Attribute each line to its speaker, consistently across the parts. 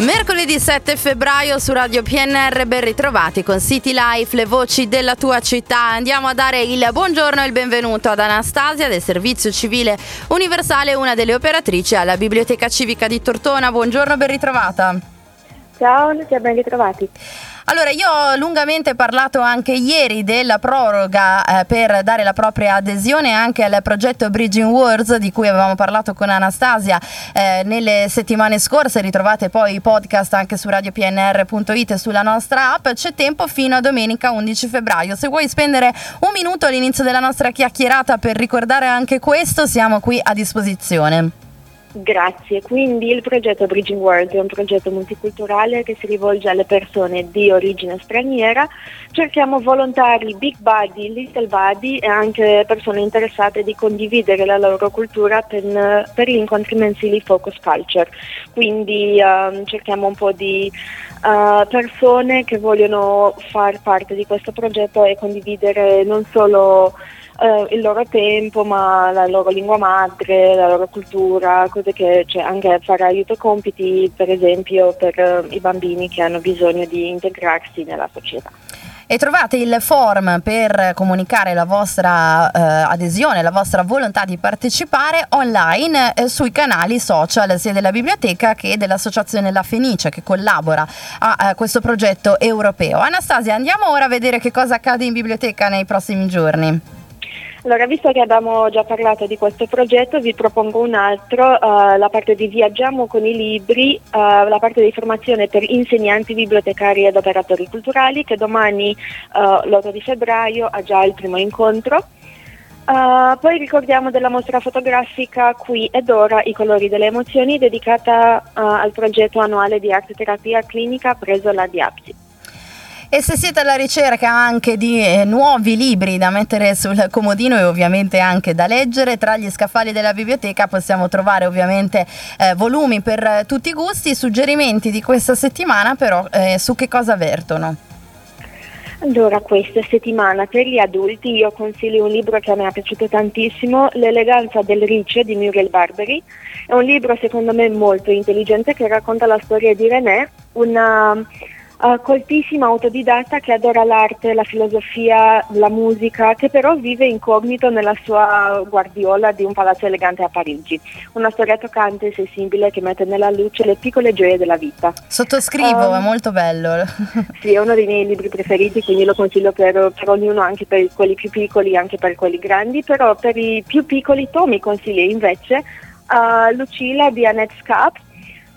Speaker 1: Mercoledì 7 febbraio su Radio PNR, ben ritrovati con City Life, le voci della tua città. Andiamo a dare il buongiorno e il benvenuto ad Anastasia del Servizio Civile Universale, una delle operatrici alla Biblioteca Civica di Tortona. Buongiorno, ben ritrovata.
Speaker 2: Ciao, ben ritrovati.
Speaker 1: Allora, io ho lungamente parlato anche ieri della proroga eh, per dare la propria adesione anche al progetto Bridging Words di cui avevamo parlato con Anastasia eh, nelle settimane scorse. Ritrovate poi i podcast anche su radiopnr.it e sulla nostra app. C'è tempo fino a domenica 11 febbraio. Se vuoi spendere un minuto all'inizio della nostra chiacchierata per ricordare anche questo, siamo qui a disposizione.
Speaker 2: Grazie, quindi il progetto Bridging World è un progetto multiculturale che si rivolge alle persone di origine straniera, cerchiamo volontari big body, little body e anche persone interessate di condividere la loro cultura per, per gli incontri mensili Focus Culture, quindi um, cerchiamo un po' di uh, persone che vogliono far parte di questo progetto e condividere non solo eh, il loro tempo, ma la loro lingua madre, la loro cultura, cose che cioè, anche fare aiuto compiti, per esempio, per eh, i bambini che hanno bisogno di integrarsi nella società.
Speaker 1: E trovate il form per comunicare la vostra eh, adesione, la vostra volontà di partecipare online eh, sui canali social sia della biblioteca che dell'associazione La Fenice che collabora a, a questo progetto europeo. Anastasia, andiamo ora a vedere che cosa accade in biblioteca nei prossimi giorni.
Speaker 2: Allora, visto che abbiamo già parlato di questo progetto, vi propongo un altro, uh, la parte di Viaggiamo con i libri, uh, la parte di formazione per insegnanti, bibliotecari ed operatori culturali, che domani, uh, l'8 di febbraio, ha già il primo incontro. poi ricordiamo della mostra fotografica Qui ed Ora, i colori delle emozioni, dedicata al progetto annuale di arte terapia clinica preso la Diapsi.
Speaker 1: E se siete alla ricerca anche di eh, nuovi libri da mettere sul comodino e ovviamente anche da leggere, tra gli scaffali della biblioteca possiamo trovare ovviamente eh, volumi per tutti i gusti, suggerimenti di questa settimana però eh, su che cosa vertono.
Speaker 2: Allora, questa settimana per gli adulti io consiglio un libro che a me è piaciuto tantissimo, L'eleganza del Riccio di Muriel Barberi. È un libro secondo me molto intelligente che racconta la storia di René, una uh, coltissima autodidatta che adora l'arte, la filosofia, la musica, che però vive incognito nella sua guardiola di un palazzo elegante a Parigi. Una storia toccante e sensibile che mette nella luce le piccole gioie della vita.
Speaker 1: Sottoscrivo, um, è molto bello.
Speaker 2: sì, è uno dei miei libri preferiti, quindi lo consiglio per, per ognuno, anche per quelli più piccoli, anche per quelli grandi, però per i più piccoli Tommy consiglia invece uh, Lucilla di Annette Scap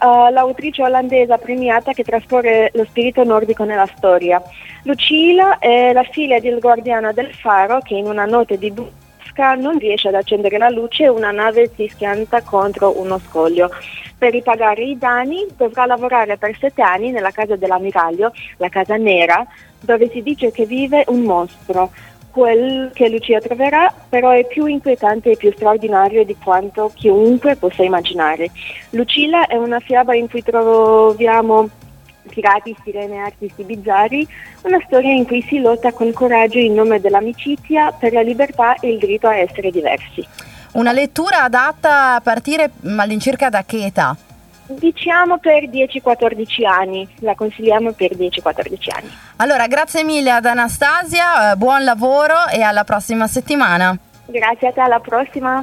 Speaker 2: uh, l'autrice olandese premiata che trasporre lo spirito nordico nella storia. Lucilla è la figlia del guardiano del faro che in una notte di busca non riesce ad accendere la luce e una nave si schianta contro uno scoglio. Per ripagare i danni dovrà lavorare per sette anni nella casa dell'ammiraglio, la casa nera, dove si dice che vive un mostro quel che Lucia troverà però è più inquietante e più straordinario di quanto chiunque possa immaginare. Lucilla è una fiaba in cui troviamo pirati, sirene e artisti bizzarri, una storia in cui si lotta con coraggio in nome dell'amicizia per la libertà e il diritto a essere diversi.
Speaker 1: Una lettura adatta a partire all'incirca da che età?
Speaker 2: Diciamo per 10-14 anni, la consigliamo per 10-14 anni.
Speaker 1: Allora, grazie mille ad Anastasia, eh, buon lavoro e alla prossima settimana.
Speaker 2: Grazie a te, alla prossima.